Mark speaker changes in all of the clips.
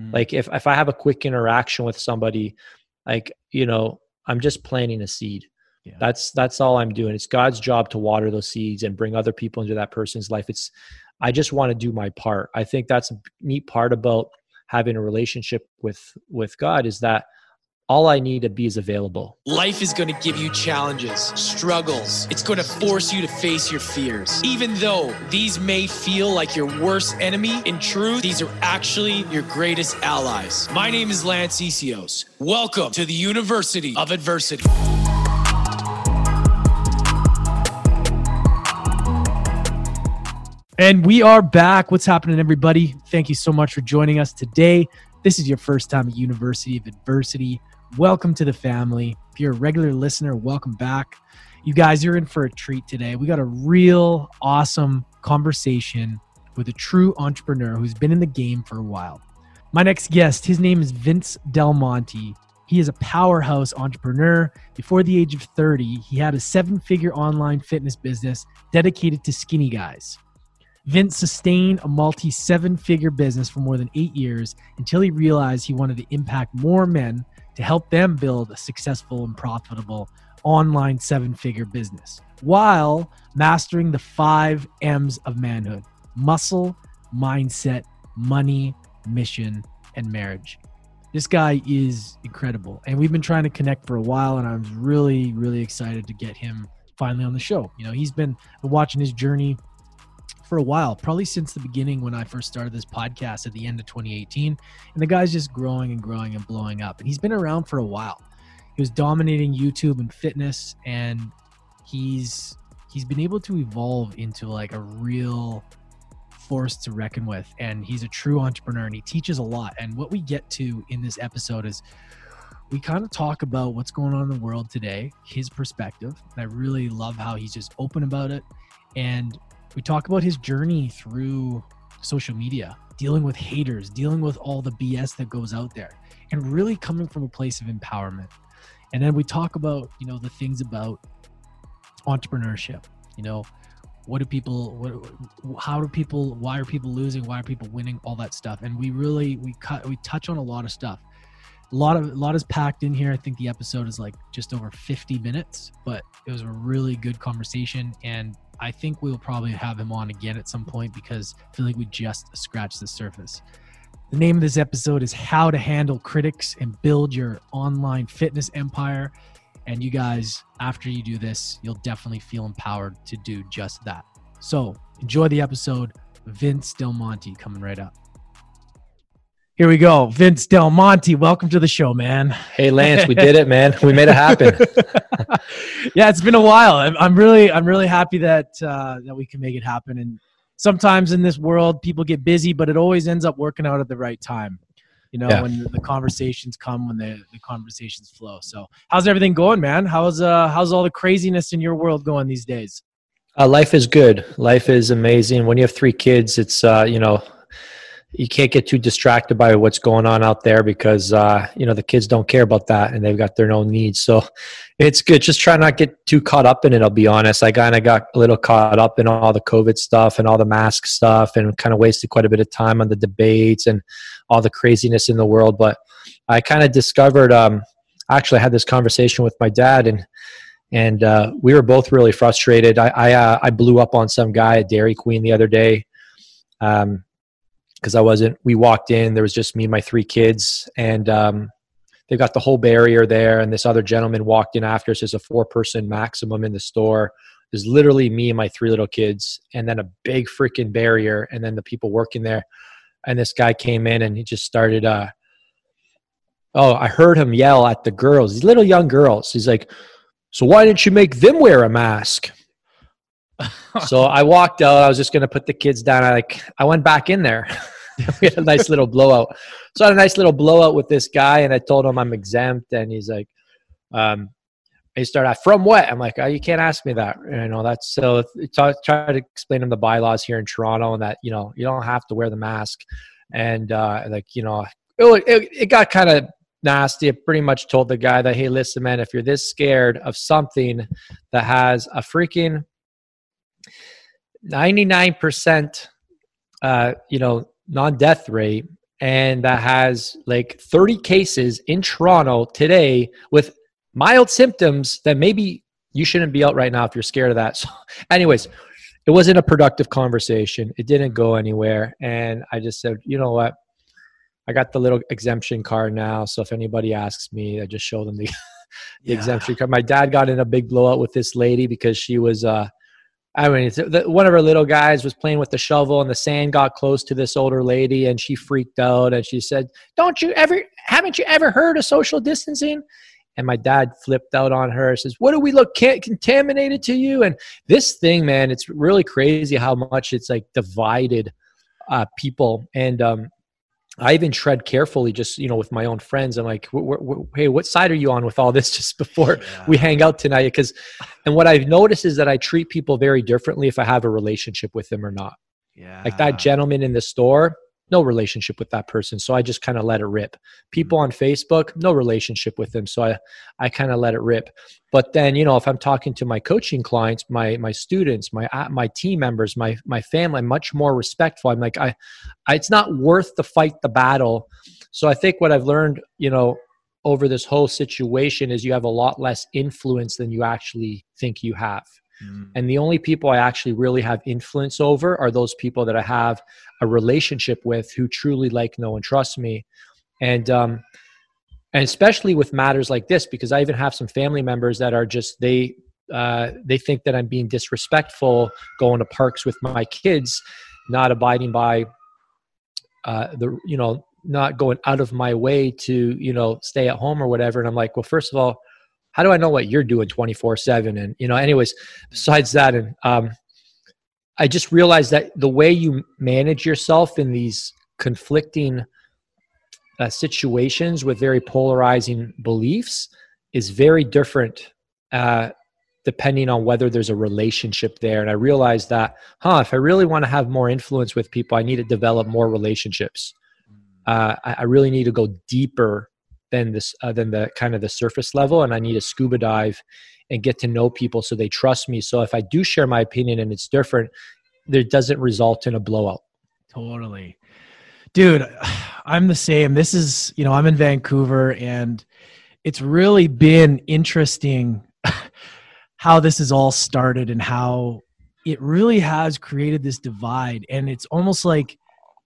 Speaker 1: Mm.
Speaker 2: Like if if I have a quick interaction with somebody, like you know, I'm just planting a seed.
Speaker 1: Yeah.
Speaker 2: That's that's all I'm doing. It's God's job to water those seeds and bring other people into that person's life. It's I just want to do my part. I think that's a neat part about having a relationship with with God is that all I need to be is available.
Speaker 3: Life is going to give you challenges, struggles. It's going to force you to face your fears. Even though these may feel like your worst enemy, in truth, these are actually your greatest allies. My name is Lance Essihos. Welcome to the University of Adversity.
Speaker 1: And we are back. What's happening, everybody? Thank you so much for joining us today. This is your first time at University of Adversity. Welcome to the family. If you're a regular listener, welcome back. You guys, you're in for a treat today. We got a real awesome conversation with a true entrepreneur who's been in the game for a while. My next guest, his name is Vince Del Monte. He is a powerhouse entrepreneur. Before the age of 30, he had a seven figure online fitness business dedicated to skinny guys. Vince sustained a multi seven figure business for more than eight years until he realized he wanted to impact more men to help them build a successful and profitable online seven figure business while mastering the five M's of manhood muscle, mindset, money, mission, and marriage. This guy is incredible. And we've been trying to connect for a while, and I was really, really excited to get him finally on the show. You know, he's been watching his journey for a while, probably since the beginning when I first started this podcast at the end of 2018. And the guy's just growing and growing and blowing up. And he's been around for a while. He was dominating YouTube and fitness, and he's he's been able to evolve into like a real force to reckon with. And he's a true entrepreneur and he teaches a lot. And what we get to in this episode is we kind of talk about what's going on in the world today, his perspective. And I really love how he's just open about it. And we talk about his journey through social media, dealing with haters, dealing with all the BS that goes out there, and really coming from a place of empowerment. And then we talk about, you know, the things about entrepreneurship. You know, what do people what how do people why are people losing why are people winning all that stuff and we really we cut we touch on a lot of stuff a lot of a lot is packed in here i think the episode is like just over 50 minutes but it was a really good conversation and I think we'll probably have him on again at some point because I feel like we just scratched the surface. The name of this episode is How to Handle Critics and Build Your Online Fitness Empire. And you guys, after you do this, you'll definitely feel empowered to do just that. So enjoy the episode. Vince Del Monte coming right up. Here we go. Vince Del Monte, welcome to the show, man.
Speaker 2: Hey Lance, we did it, man. We made it happen.
Speaker 1: yeah, it's been a while. I'm, I'm really, I'm really happy that uh, that we can make it happen. And sometimes in this world, people get busy, but it always ends up working out at the right time. You know,
Speaker 2: Yeah.
Speaker 1: when the conversations come, when the, the conversations flow. So, how's everything going, man? How's uh, how's all the craziness in your world going these days?
Speaker 2: Uh, life is good. Life is amazing. When you have three kids, it's uh, you know, you can't get too distracted by what's going on out there because uh, you know the kids don't care about that and they've got their own needs. So it's good. Just try not get too caught up in it. I'll be honest. I kind of got a little caught up in all the COVID stuff and all the mask stuff, and kind of wasted quite a bit of time on the debates and all the craziness in the world. But I kind of discovered. Um, actually, I had this conversation with my dad and and uh, we were both really frustrated. I I, uh, I blew up on some guy at Dairy Queen the other day, um, because I wasn't. We walked in, there was just me and my three kids, and um, they got the whole barrier there. And this other gentleman walked in after us. There's a four person maximum in the store. There's literally me and my three little kids, and then a big freaking barrier, and then the people working there. And this guy came in and he just started. Uh, oh, I heard him yell at the girls, these little young girls. He's like, "So why didn't you make them wear a mask?" So I walked out. I was just going to put the kids down. I like I went back in there. we had a nice little blowout. So I had a nice little blowout with this guy, and I told him I'm exempt, and he's like, um, he started from what? I'm like, oh, you can't ask me that. You know, that's so. Try, to explain him the bylaws here in Toronto, and that you know you don't have to wear the mask, and uh, like you know, it, it, it got kind of nasty. I pretty much told the guy that, hey, listen, man, if you're this scared of something that has a freaking 99% uh, you know non-death rate and that has like 30 cases in Toronto today with mild symptoms that maybe you shouldn't be out right now if you're scared of that. So, anyways, it wasn't a productive conversation. It didn't go anywhere. And I just said, you know what? I got the little exemption card now. So if anybody asks me, I just show them the, the yeah. exemption card. My dad got in a big blowout with this lady because she was, uh, I mean, one of her little guys was playing with the shovel, and the sand got close to this older lady, and she freaked out, and she said, "Don't you ever? Haven't you ever heard of social distancing?" And my dad flipped out on her. Says, "What do we look contaminated to you?" And this thing, man, it's really crazy how much it's like divided uh, people. And um, I even tread carefully, just you know, with my own friends. I'm like, "Hey, what side are you on with all this?" Just before yeah. we hang out tonight, because, and what I've noticed is that I treat people very differently if I have a relationship with them or not. Yeah, like that gentleman in the store no relationship with that person so i just kind of let it rip. People mm-hmm. on facebook no relationship with them so i i kind of let it rip. But then you know if i'm talking to my coaching clients my my students my uh, my team members my my family I'm much more respectful. I'm like I, I it's not worth to fight the battle. So i think what i've learned you know over this whole situation is you have a lot less influence than you actually think you have Mm. And the only people I actually really have influence over are those people that I have a relationship with who truly like, know, and trust me. And, um, and especially with matters like this, because I even have some family members that are just, they, uh, they think that I'm being disrespectful going to parks with my kids, not abiding by uh, the, you know, not going out of my way to, you know, stay at home or whatever. And I'm like, well, first of all, how do I know what you're doing 24 seven? And, you know, anyways, besides that, and, um, I just realized that the way you manage yourself in these conflicting uh, situations with very polarizing beliefs is very different uh, depending on whether there's a relationship there. And I realized that, huh, if I really want to have more influence with people, I need to develop more relationships. Uh, I, I really need to go deeper than this uh, than the kind of the surface level and i need to scuba dive and get to know people so they trust me. So if i do share my opinion and it's different there doesn't result in a blowout.
Speaker 1: Totally. Dude i'm the same. This is you know i'm in vancouver and it's really been interesting how this has all started and how it really has created this divide. And it's almost like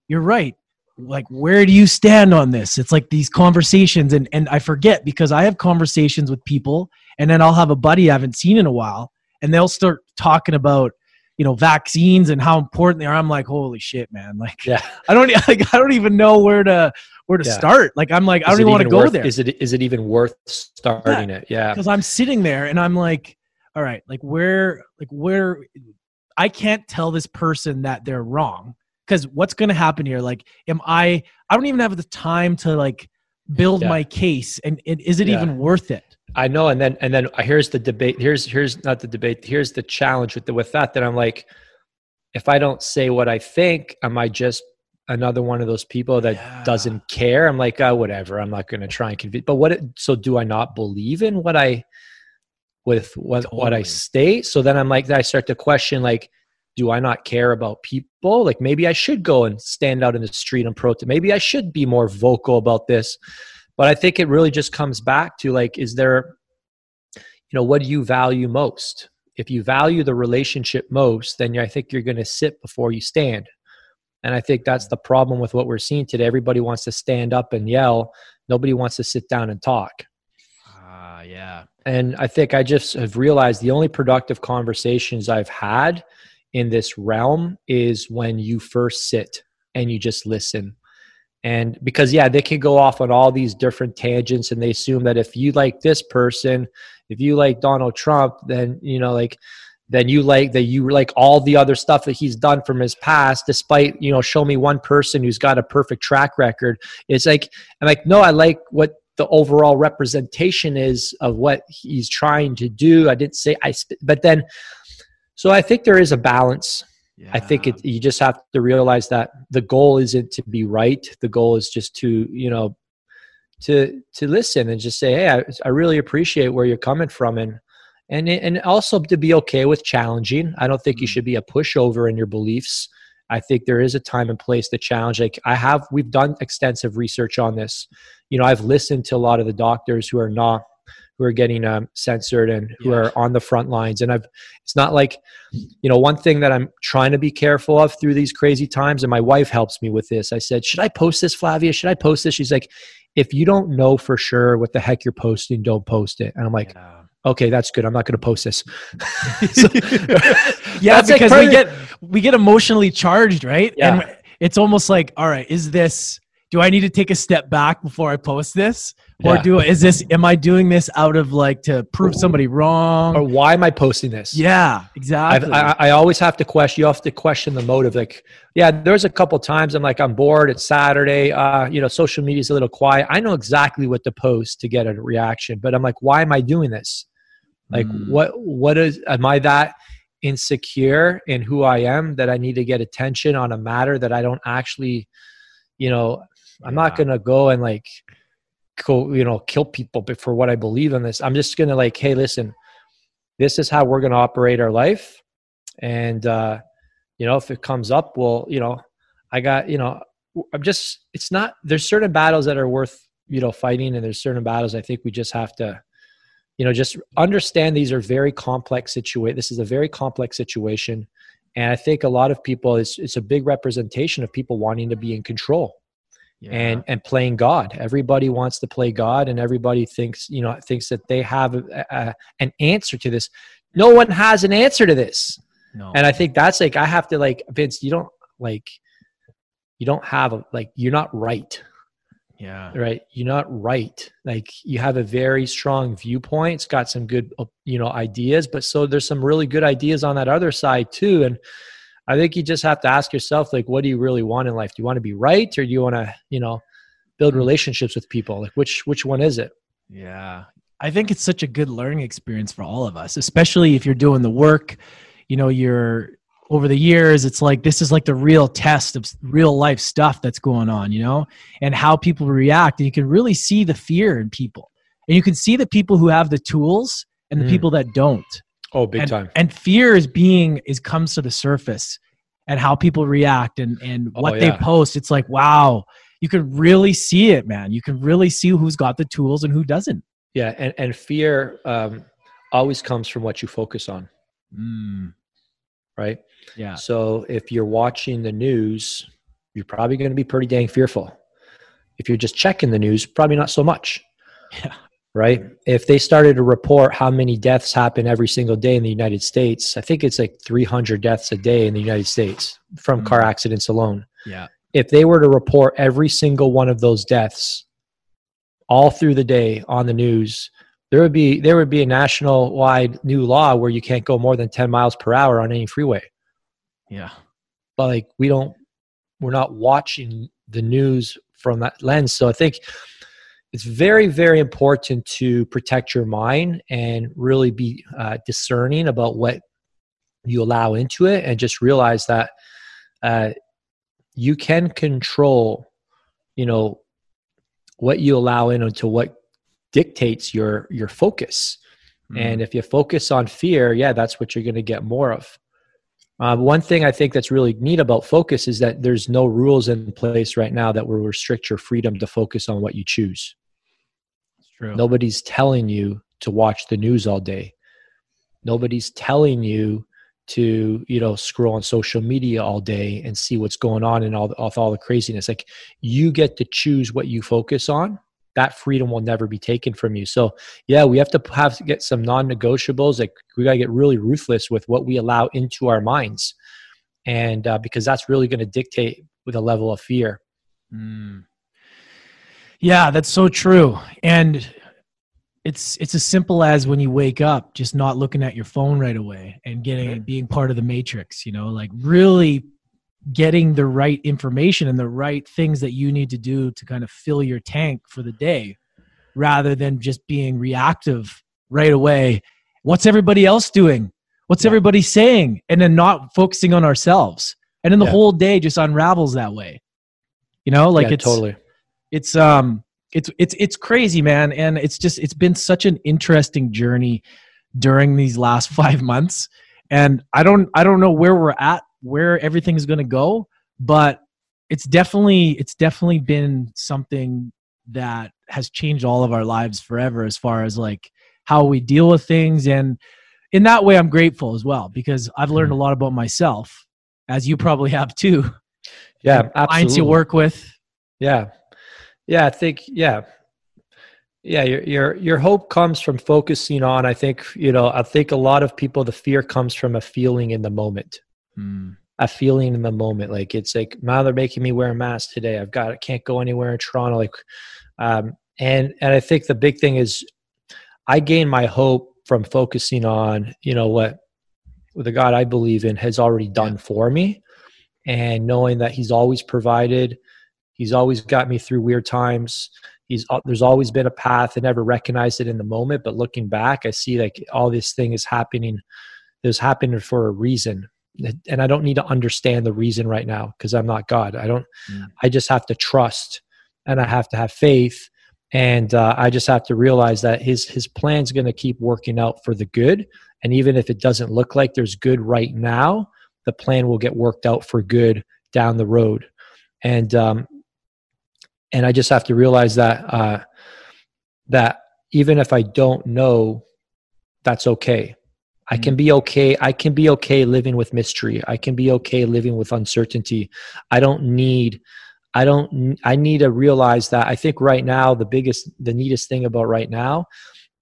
Speaker 1: you're right like where do you stand on this? It's like these conversations and and i forget because i have conversations with people and then i'll have a buddy i haven't seen in a while and they'll start talking about you know vaccines and how important they are. I'm like holy shit man. Like yeah. I don't like i don't even know where to where to yeah. start. Like i'm like is i don't even want to go
Speaker 2: worth,
Speaker 1: there.
Speaker 2: is it is it even worth starting yeah. it? Yeah.
Speaker 1: Because i'm sitting there and i'm like all right like where like where i can't tell this person that they're wrong because what's going to happen here like am i i don't even have the time to like build yeah. my case and, and is it yeah. even worth it
Speaker 2: i know and then and then uh, here's the debate here's here's not the debate here's the challenge with the with that that i'm like if i don't say what i think am i just another one of those people that yeah. doesn't care i'm like oh whatever i'm not going to try and convince but what it, so do i not believe in what i with what totally. what i state so then i'm like i start to question like do I not care about people? Like maybe I should go and stand out in the street and protest. Maybe I should be more vocal about this. But I think it really just comes back to like, is there, you know, what do you value most? If you value the relationship most, then I think you're going to sit before you stand. And I think that's the problem with what we're seeing today. Everybody wants to stand up and yell. Nobody wants to sit down and talk.
Speaker 1: Ah, uh, yeah.
Speaker 2: And I think I just have realized the only productive conversations I've had in this realm is when you first sit and you just listen. And because, yeah, they can go off on all these different tangents and they assume that if you like this person, if you like Donald Trump, then, you know, like, then you like that you like all the other stuff that he's done from his past despite you know show me one person who's got a perfect track record it's like i'm like no i like what the overall representation is of what he's trying to do i didn't say i but then so I think there is a balance. Yeah. I think it, you just have to realize that the goal isn't to be right. The goal is just to, you know, to to listen and just say, "Hey, I, I really appreciate where you're coming from," and and and also to be okay with challenging. I don't think you mm. should be a pushover in your beliefs. I think there is a time and place to challenge. Like I have, we've done extensive research on this. You know, I've listened to a lot of the doctors who are not who are getting um, censored and who yeah. are on the front lines. And I've, it's not like, you know, one thing that I'm trying to be careful of through these crazy times, and my wife helps me with this. I said, should I post this, Flavia? Should I post this? She's like, if you don't know for sure what the heck you're posting, don't post it. And I'm like, yeah okay, that's good. I'm not going to post this.
Speaker 1: so, yeah, because like we get we get emotionally charged, right? Yeah. And it's almost like, all right, is this? Do I need to take a step back before I post this, or yeah. do is this? Am I doing this out of like to prove somebody wrong,
Speaker 2: or why am I posting this?
Speaker 1: Yeah, exactly.
Speaker 2: I, I always have to question. You have to question the motive. Like, yeah, there's a couple times I'm like, I'm bored. It's Saturday. Uh, you know, social media is a little quiet. I know exactly what to post to get a reaction, but I'm like, why am I doing this? Like mm. what what is am I that insecure in who I am that I need to get attention on a matter that I don't actually, you know, I'm yeah. not gonna go and like go, you know, kill people but for what I believe in this. I'm just gonna like, hey, listen, this is how we're gonna operate our life. And uh, you know, if it comes up, well, you know, I got, you know, I'm just it's not there's certain battles that are worth, you know, fighting and there's certain battles I think we just have to you know just understand these are very complex situation this is a very complex situation and i think a lot of people it's, it's a big representation of people wanting to be in control yeah. and and playing god everybody wants to play god and everybody thinks you know thinks that they have a, a, an answer to this no one has an answer to this no. and i think that's like i have to like vince you don't like you don't have a like you're not right
Speaker 1: yeah.
Speaker 2: Right. You're not right. Like you have a very strong viewpoint. It's got some good, you know, ideas, but so there's some really good ideas on that other side too. And I think you just have to ask yourself, like, what do you really want in life? Do you want to be right or do you want to, you know, build relationships with people? Like which which one is it?
Speaker 1: Yeah. I think it's such a good learning experience for all of us, especially if you're doing the work, you know, you're over the years it's like this is like the real test of real life stuff that's going on you know and how people react and you can really see the fear in people and you can see the people who have the tools and the mm. people that don't
Speaker 2: oh big
Speaker 1: and,
Speaker 2: time
Speaker 1: and fear is being is comes to the surface and how people react and and oh, what yeah. they post it's like wow you can really see it man you can really see who's got the tools and who doesn't
Speaker 2: yeah and and fear um always comes from what you focus on
Speaker 1: mm.
Speaker 2: right
Speaker 1: yeah.
Speaker 2: So if you're watching the news, you're probably going to be pretty dang fearful. If you're just checking the news, probably not so much.
Speaker 1: Yeah.
Speaker 2: Right. If they started to report how many deaths happen every single day in the United States, I think it's like 300 deaths a day in the United States from mm-hmm. car accidents alone.
Speaker 1: Yeah.
Speaker 2: If they were to report every single one of those deaths all through the day on the news, there would be there would be a national wide new law where you can't go more than 10 miles per hour on any freeway.
Speaker 1: Yeah.
Speaker 2: But like we don't we're not watching the news from that lens. So I think it's very, very important to protect your mind and really be uh, discerning about what you allow into it and just realize that uh, you can control, you know, what you allow in into what dictates your your focus. Mm-hmm. And if you focus on fear, yeah, that's what you're going to get more of. Uh, one thing I think that's really neat about focus is that there's no rules in place right now that will restrict your freedom to focus on what you choose.
Speaker 1: True.
Speaker 2: Nobody's telling you to watch the news all day. Nobody's telling you to you know scroll on social media all day and see what's going on and all the, all the craziness. Like you get to choose what you focus on that freedom will never be taken from you. So yeah, we have to have to get some non-negotiables. Like we got to get really ruthless with what we allow into our minds, and uh, because that's really going to dictate with a level of fear.
Speaker 1: Mm. Yeah, that's so true. And it's it's as simple as when you wake up, just not looking at your phone right away and getting mm-hmm. being part of the matrix. You know, like really getting the right information and the right things that you need to do to kind of fill your tank for the day rather than just being reactive right away. What's everybody else doing? What's yeah. everybody saying? And then not focusing on ourselves. And then the yeah. whole day just unravels that way. You know, like yeah, it's
Speaker 2: totally
Speaker 1: it's um it's it's it's crazy, man. And it's just it's been such an interesting journey during these last five months. And I don't I don't know where we're at where everything's going to go, but it's definitely it's definitely been something that has changed all of our lives forever as far as like how we deal with things and in that way i'm grateful as well because i've learned a
Speaker 2: Mm-hmm.
Speaker 1: lot about myself as you probably have too
Speaker 2: Yeah, absolutely.
Speaker 1: clients you work with
Speaker 2: Yeah. Yeah, I think yeah. Yeah, your your your hope comes from focusing on I think, you know, I think a lot of people the fear comes from a feeling in the moment. A feeling in the moment like it's like now they're making me wear a mask today. I've got I can't go anywhere in Toronto like um and and I think the big thing is I gain my hope from focusing on, you know, what the God I believe in has already done for me and knowing that he's always provided He's always got me through weird times. He's uh, there's always been a path. I never recognized it in the moment, but looking back, I see like all this thing is happening. Is happening for a reason, and I don't need to understand the reason right now because I'm not God. I don't.
Speaker 1: Mm.
Speaker 2: I just have to trust, and I have to have faith, and uh, I just have to realize that His His plan's going to keep working out for the good. And even if it doesn't look like there's good right now, the plan will get worked out for good down the road. And um, and I just have to realize that uh, that even if I don't know, that's okay. I can be okay. I can be okay living with mystery. I can be okay living with uncertainty. I don't need. I don't. I need to realize that. I think right now the biggest, the neatest thing about right now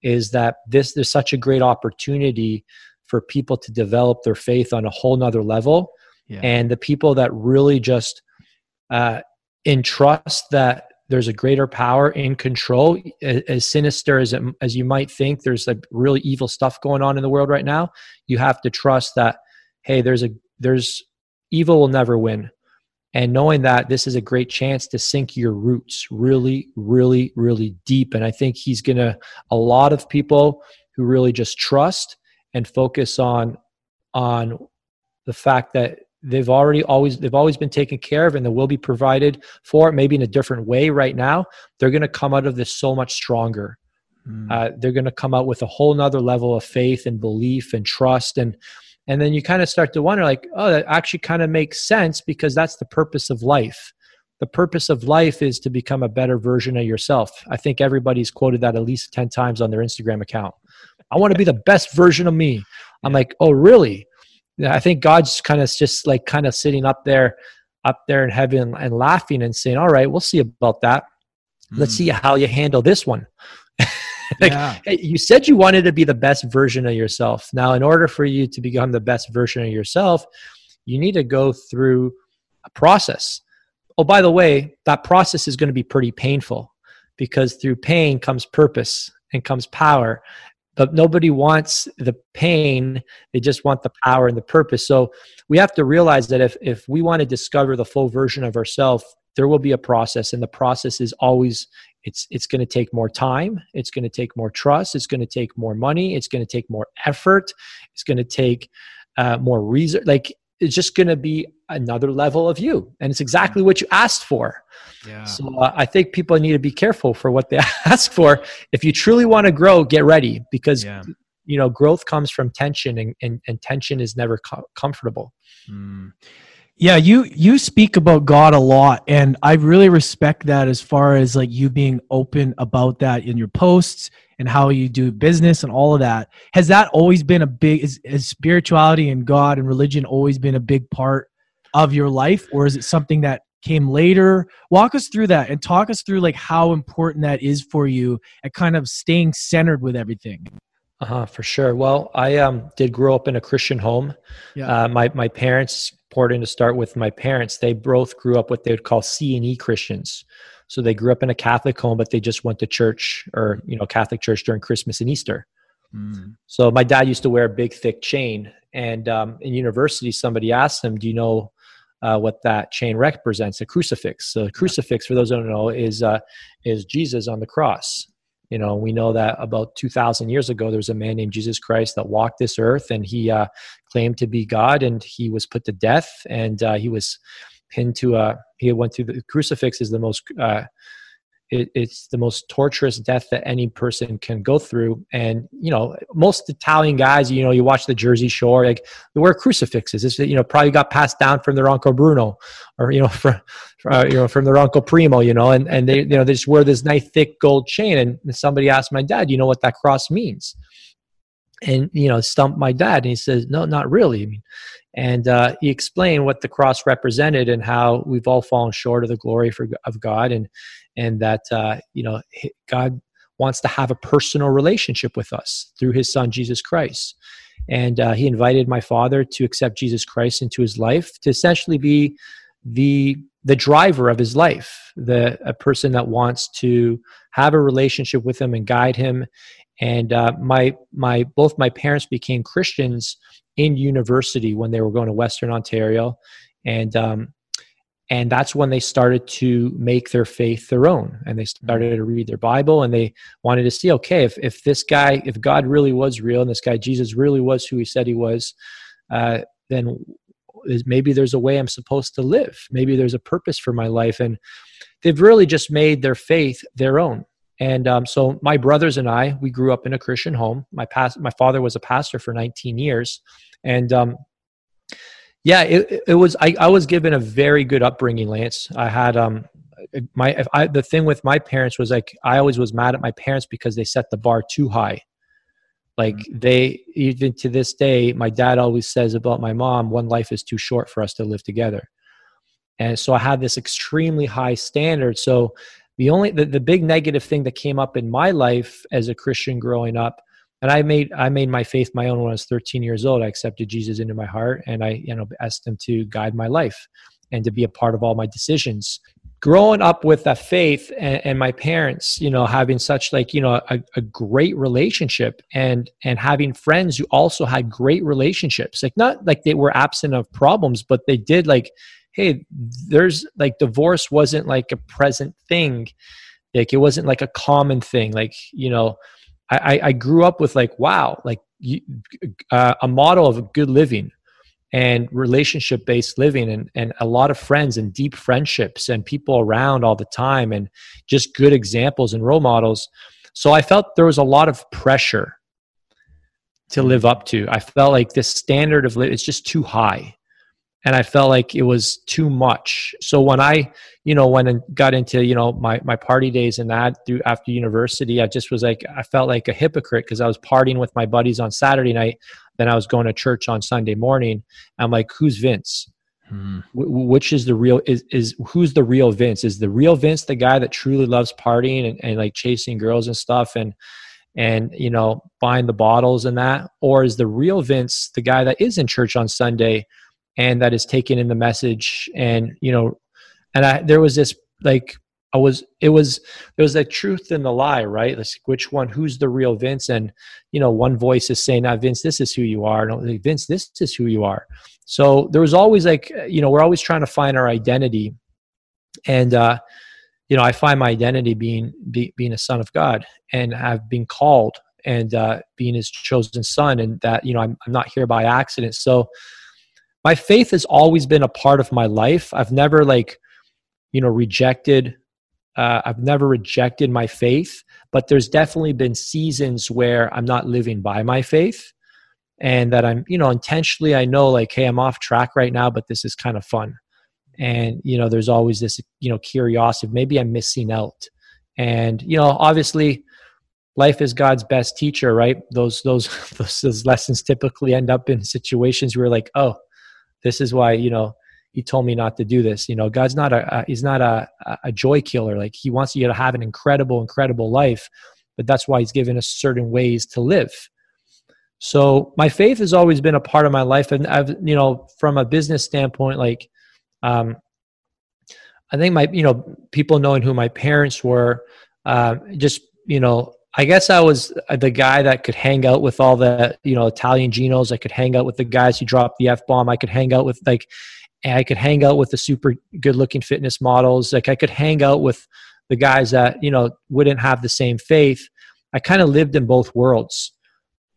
Speaker 2: is that this there's such a great opportunity for people to develop their faith on a whole nother level
Speaker 1: Yeah.
Speaker 2: and the people that really just uh, entrust that there's a greater power in control as sinister as it, as you might think there's like really evil stuff going on in the world right now you have to trust that hey there's a there's evil will never win. And knowing that this is a great chance to sink your roots really really really deep. And i think he's gonna a lot of people who really just trust and focus on on the fact that they've already always they've always been taken care of and they will be provided for maybe in a different way right now. They're going to come out of this so much stronger.
Speaker 1: Mm.
Speaker 2: uh, they're going to come out with a whole nother level of faith and belief and trust and and then you kind of start to wonder like oh that actually kind of makes sense because that's the purpose of life. The purpose of life is to become a better version of yourself. I think everybody's quoted that at least 10 times on their instagram account. I want to be the best version of me. I'm like oh really I think God's kind of just like kind of sitting up there, up there in heaven and laughing and saying, "All right, we'll see about that. Let's
Speaker 1: Mm.
Speaker 2: see how you handle this one." like,
Speaker 1: yeah.
Speaker 2: hey, you said you wanted to be the best version of yourself. Now, in order for you to become the best version of yourself, you need to go through a process. Oh, by the way, that process is going to be pretty painful because through pain comes purpose and comes power. But nobody wants the pain, they just want the power and the purpose. So we have to realize that if, if we want to discover the full version of ourselves, there will be a process, and the process is always it's it's going to take more time it's going to take more trust it's going to take more money it's going to take more effort it's going to take uh, more reason like it's just going to be another level of you and it's exactly what you asked for
Speaker 1: Yeah.
Speaker 2: so uh, i think people need to be careful for what they ask for if you truly want to grow get ready because
Speaker 1: Yeah.
Speaker 2: you know growth comes from tension and, and, and tension is never co- comfortable
Speaker 1: Mm. Yeah, you you speak about God a lot and I really respect that as far as like you being open about that in your posts and how you do business and all of that. Has that always been a big is, is spirituality and God and religion always been a big part of your life or is it something that came later? Walk us through that and talk us through like how important that is for you at kind of staying centered with everything.
Speaker 2: Uh-huh, for sure. Well, I um, did grow up in a Christian home.
Speaker 1: Yeah.
Speaker 2: Uh, my my parents, poured in to start with, my parents, they both grew up what they would call C and E Christians. So they grew up in a Catholic home, but they just went to church or you know Catholic church during Christmas and Easter.
Speaker 1: Mm.
Speaker 2: So my dad used to wear a big thick chain, and um, in university, somebody asked him, "Do you know uh, what that chain represents?" A crucifix. So a crucifix, for those who don't know, is uh, is Jesus on the cross. You know, we know that about two thousand years ago, there was a man named Jesus Christ that walked this earth, and he uh, claimed to be God, and he was put to death, and uh, he was pinned to a. He went through the crucifix is the most. Uh, it, it's the most torturous death that any person can go through. And you know, most Italian guys, you know, you watch the Jersey Shore, like they wear crucifixes. It's you know probably got passed down from their uncle Bruno, or you know from uh, you know from their uncle Primo, you know, and and they you know they just wear this nice thick gold chain. And somebody asked my dad, you know what that cross means? And you know, stumped my dad, and he says, no, not really. I mean, and uh, he explained what the cross represented and how we've all fallen short of the glory for, of God, and and that uh, you know God wants to have a personal relationship with us through His Son Jesus Christ. And uh, he invited my father to accept Jesus Christ into his life to essentially be the the driver of his life, the a person that wants to have a relationship with him and guide him. And uh, my my both my parents became Christians in university when they were going to Western Ontario, and um, and that's when they started to make their faith their own. And they started to read their bible and they wanted to see okay if, if this guy if god really was real and this guy jesus really was who he said he was uh, then maybe there's a way i'm supposed to live. Maybe there's a purpose for my life. And they've really just made their faith their own. And um, so my brothers and i we grew up in a christian home. My past my father was a pastor for 19 years. And um, yeah, it, it was. I, I was given a very good upbringing, Lance. I had um my I, the thing with my parents was like I always was mad at my parents because they set the bar too high. Like mm-hmm. they even to this day, my dad always says about my mom, "One life is too short for us to live together." And so I had this extremely high standard. So the only the, the big negative thing that came up in my life as a Christian growing up and I made I made my faith my own when I was 13 years old. I accepted Jesus into my heart, and I you know asked Him to guide my life and to be a part of all my decisions. Growing up with that faith, and, and my parents, you know, having such like you know a, a great relationship, and and having friends who also had great relationships, like not like they were absent of problems, but they did like, hey, there's like divorce wasn't like a present thing, like it wasn't like a common thing, like you know I, I grew up with like, wow, like uh, a model of good living and relationship based living and, and a lot of friends and deep friendships and people around all the time and just good examples and role models. So I felt there was a lot of pressure to live up to. I felt like this standard of living is just too high and I felt like it was too much. So when I, you know, when and got into, you know, my my party days and that through after university, I just was like I felt like a hypocrite because I was partying with my buddies on Saturday night, then I was going to church on Sunday morning. I'm like, who's Vince? Hmm. W- which is the real is is who's the real Vince? Is the real Vince the guy that truly loves partying and, and like chasing girls and stuff and and you know buying the bottles and that, or is the real Vince the guy that is in church on Sunday? And that is taken in the message. And you know and i there was this like i was it was there was that truth and the lie right? Like which one who's the real vince? And you know one voice is saying now vince this is who you are. And like, vince this is who you are. So there was always like you know we're always trying to find our identity. And uh you know i find my identity being be, being a son of god. And have been called and uh being his chosen son. And that you know i'm, I'm not here by accident. So my faith has always been a part of my life. I've never like, you know, rejected. Uh, I've never rejected my faith, but there's definitely been seasons where I'm not living by my faith, and that I'm, you know, intentionally. I know like, hey, I'm off track right now, but this is kind of fun, and you know, there's always this, you know, curiosity. Maybe I'm missing out, and you know, obviously life is God's best teacher, right? Those those those, lessons typically end up in situations where like, oh, this is why you know he told me not to do this. You know god's not a, a he's not a, a joy killer. Like he wants you to have an incredible incredible life but that's why he's given us certain ways to live. So my faith has always been a part of my life and i've you know from a business standpoint like um i think my you know people knowing who my parents were uh, just you know I guess I was the guy that could hang out with all the, you know, Italian Genos. I could hang out with the guys who dropped the F bomb. I could hang out with like, I could hang out with the super good looking fitness models. Like I could hang out with the guys that, you know, wouldn't have the same faith. I kind of lived in both worlds.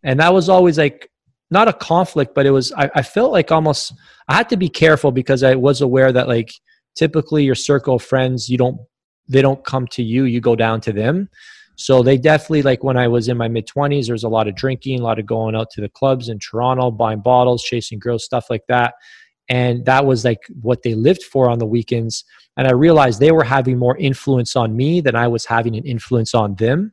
Speaker 2: And that was always like, not a conflict, but it was, I, I felt like almost, I had to be careful because I was aware that like typically your circle of friends, you don't they don't come to you you go down to them so they definitely like when i was in my mid 20s there was a lot of drinking a lot of going out to the clubs in toronto buying bottles chasing girls stuff like that. And that was like what they lived for on the weekends. And i realized they were having more influence on me than i was having an influence on them.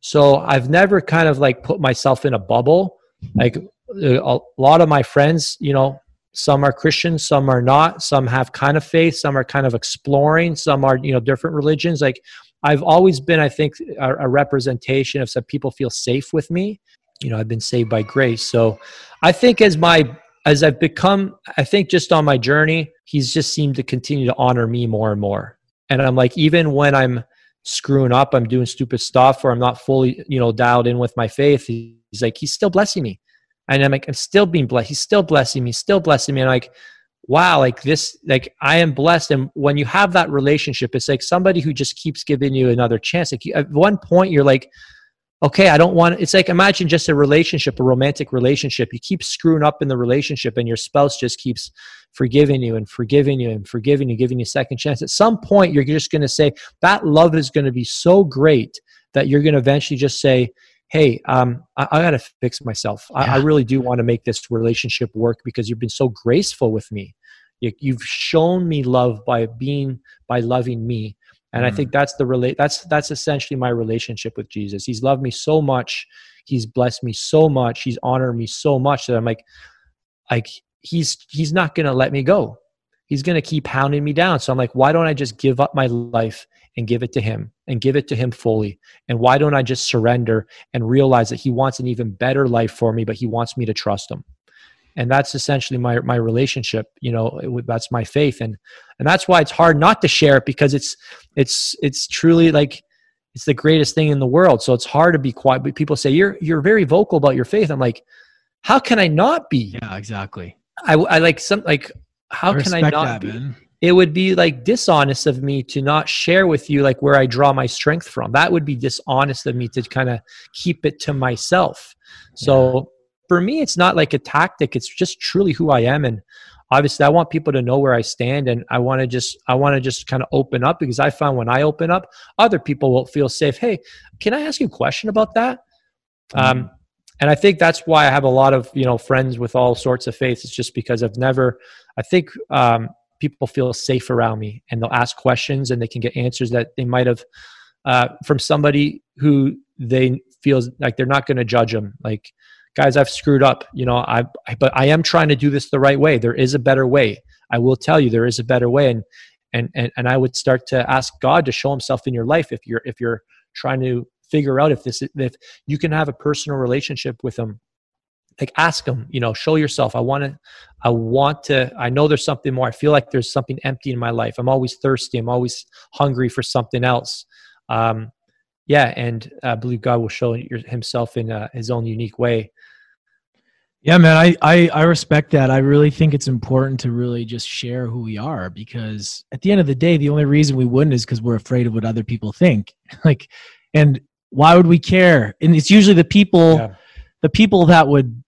Speaker 2: So i've never kind of like put myself in a bubble. Like uh, a lot of my friends you know some are christians some are not. Some have kind of faith some are kind of exploring some are you know different religions. Like i've always been i think a, a representation of some people feel safe with me you know i've been saved by grace so i think as my as I've become, I think just on my journey, he's just seemed to continue to honor me more and more. And I'm like, even when I'm screwing up, I'm doing stupid stuff, or I'm not fully, you know, dialed in with my faith, he's like, he's still blessing me. And I'm like, I'm still being blessed. He's still blessing me, still blessing me. And I'm like, wow, like this, like I am blessed. And when you have that relationship, it's like somebody who just keeps giving you another chance. Like at one point, you're like, okay, I don't want it's like imagine just a relationship, a romantic relationship. You keep screwing up in the relationship and your spouse just keeps forgiving you and forgiving you and forgiving you, giving you a second chance. At some point you're just going to say that love is going to be so great that you're going to eventually just say, Hey, um, I, I got to fix myself. I, yeah. I really do want to make this relationship work because you've been so graceful with me. You, you've shown me love by being, by loving me and mm. i think that's the relate that's that's essentially my relationship with jesus he's loved me so much he's blessed me so much he's honored me so much that i'm like like he's he's not gonna let me go he's gonna keep pounding me down. So i'm like why don't i just give up my life and give it to him and give it to him fully? And why don't i just surrender and realize that he wants an even better life for me but he wants me to trust him. And that's essentially my my relationship you know it, that's my faith. And and that's why it's hard not to share it because it's it's it's truly like it's the greatest thing in the world. So it's hard to be quiet but people say you're you're very vocal about your faith. I'm like how can i not be?
Speaker 1: Yeah exactly.
Speaker 2: I, I like some like how I can i not that, be it would be like dishonest of me to not share with you like where i draw my strength from that would be dishonest of me to kind of keep it to myself so for me, it's not like a tactic. It's just truly who I am. And obviously I want people to know where I stand and I want to just I want to just kind of open up because I find when I open up, other people will feel safe. Hey, can I ask you a question about that? Mm-hmm. Um, and I think that's why I have a lot of you know friends with all sorts of faiths. It's just because I've never. I think um, people feel safe around me and they'll ask questions and they can get answers that they might have uh, from somebody who they feels like they're not going to judge them. Like guys, I've screwed up. You know, I, I but I am trying to do this the right way. There is a better way. I will tell you there is a better way, and and and and I would start to ask God to show Himself in your life if you're if you're trying to figure out if this if you can have a personal relationship with Him. Like ask them you know, show yourself. I want to, I want to. I know there's something more. I feel like there's something empty in my life. I'm always thirsty. I'm always hungry for something else. Um, yeah, and I believe God will show Himself in uh, His own unique way.
Speaker 1: Yeah, man, I, I I respect that. I really think it's important to really just share who we are because at the end of the day, the only reason we wouldn't is because we're afraid of what other people think. like, and why would we care? And it's usually the people, yeah. the people that would,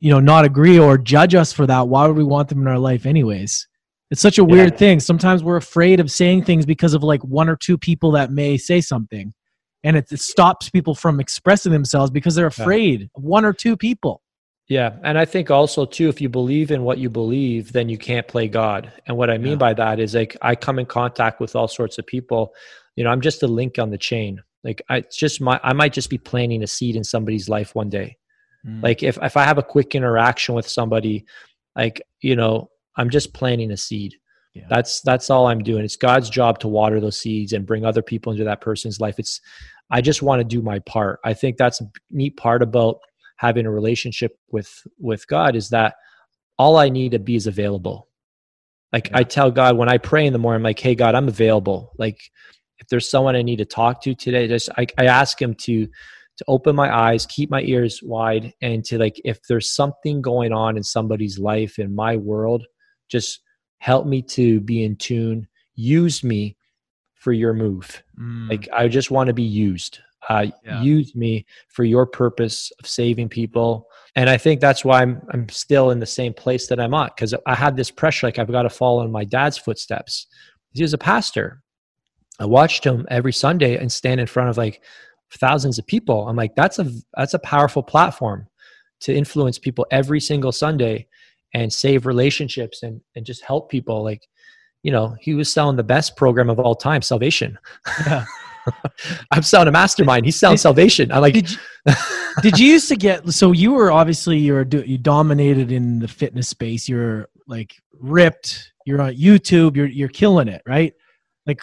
Speaker 1: you know, not agree or judge us for that. Why would we want them in our life, anyways? It's such a weird yeah. thing. Sometimes we're afraid of saying things because of like one or two people that may say something, and it, it stops people from expressing themselves because they're afraid yeah. of one or two people.
Speaker 2: Yeah, and I think also too, if you believe in what you believe, then you can't play God. And what I mean yeah. by that is like I come in contact with all sorts of people. You know, I'm just a link on the chain. Like I it's just my I might just be planting a seed in somebody's life one day. Mm. Like if if I have a quick interaction with somebody, like you know, I'm just planting a seed. Yeah. That's that's all I'm doing. It's God's job to water those seeds and bring other people into that person's life. It's I just want to do my part. I think that's a neat part about having a relationship with with God is that all I need to be is available. Like yeah. I tell God when I pray in the morning, I'm like, hey God, I'm available. Like if there's someone I need to talk to today, just I, I ask him to to open my eyes, keep my ears wide, and to like if there's something going on in somebody's life in my world, just help me to be in tune. Use me for your move. Mm. Like I just want to be used uh, yeah. use me for your purpose of saving people and i think that's why i'm, I'm still in the same place that i'm at because i had this pressure like i've got to follow in my dad's footsteps he was a pastor I watched him every Sunday and stand in front of like thousands of people. I'm like, that's a that's a powerful platform to influence people every single Sunday and save relationships and and just help people. Like, you know, he was selling the best program of all time, salvation. Yeah. I'm selling a mastermind. He's selling did, salvation. I'm like,
Speaker 1: did you, did you used to get? So you were obviously you're you dominated in the fitness space. You're like ripped. You're on YouTube. You're you're killing it, right? Like,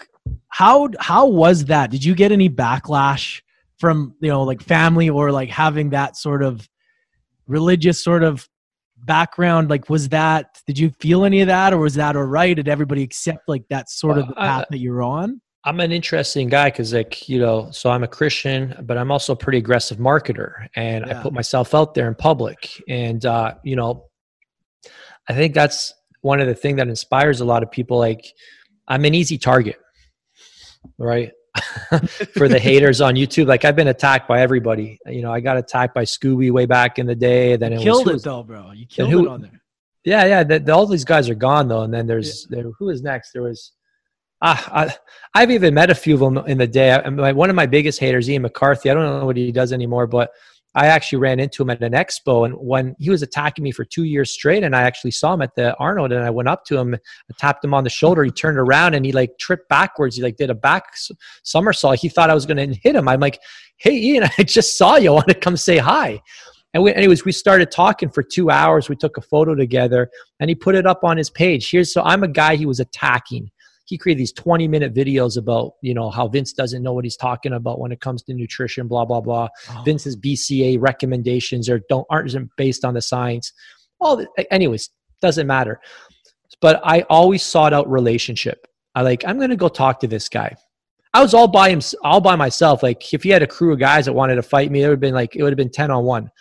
Speaker 1: how how was that? Did you get any backlash from you know like family or like having that sort of religious sort of background like was that did you feel any of that or was that all right? Did everybody accept like that sort of the path that you're on?
Speaker 2: I'm an interesting guy because like you know so i'm a christian but i'm also a pretty aggressive marketer and yeah. i put myself out there in public. And uh you know i think that's one of the things that inspires a lot of people like i'm an easy target right for the haters on YouTube. Like I've been attacked by everybody. You know, I got attacked by Scooby way back in the day. Then
Speaker 1: you
Speaker 2: it
Speaker 1: killed
Speaker 2: was,
Speaker 1: it though, bro. You killed who, it on there.
Speaker 2: Yeah, yeah. The, the, all these guys are gone though. And then there's yeah. there, who is next? There was ah, I, have even met a few of them in the day. I, my, one of my biggest haters, Ian McCarthy. I don't know what he does anymore, but I actually ran into him at an expo, and when he was attacking me for two years straight, and I actually saw him at the Arnold, and I went up to him, I tapped him on the shoulder. He turned around and he like tripped backwards. He like did a back somersault. He thought I was going to hit him. I'm like, "Hey, Ian, I just saw you. I want to come say hi." And we, anyways, we started talking for two hours. We took a photo together, and he put it up on his page. Here's so I'm a guy he was attacking he created these 20 minute videos about you know how vince doesn't know what he's talking about when it comes to nutrition blah blah blah. Oh. vince's BCAA recommendations are don't aren't based on the science. All anyways doesn't matter. But i always sought out relationship. I like i'm gonna go talk to this guy. I was all by him all by myself. Like if he had a crew of guys that wanted to fight me it would have been like it would have been 10 on 1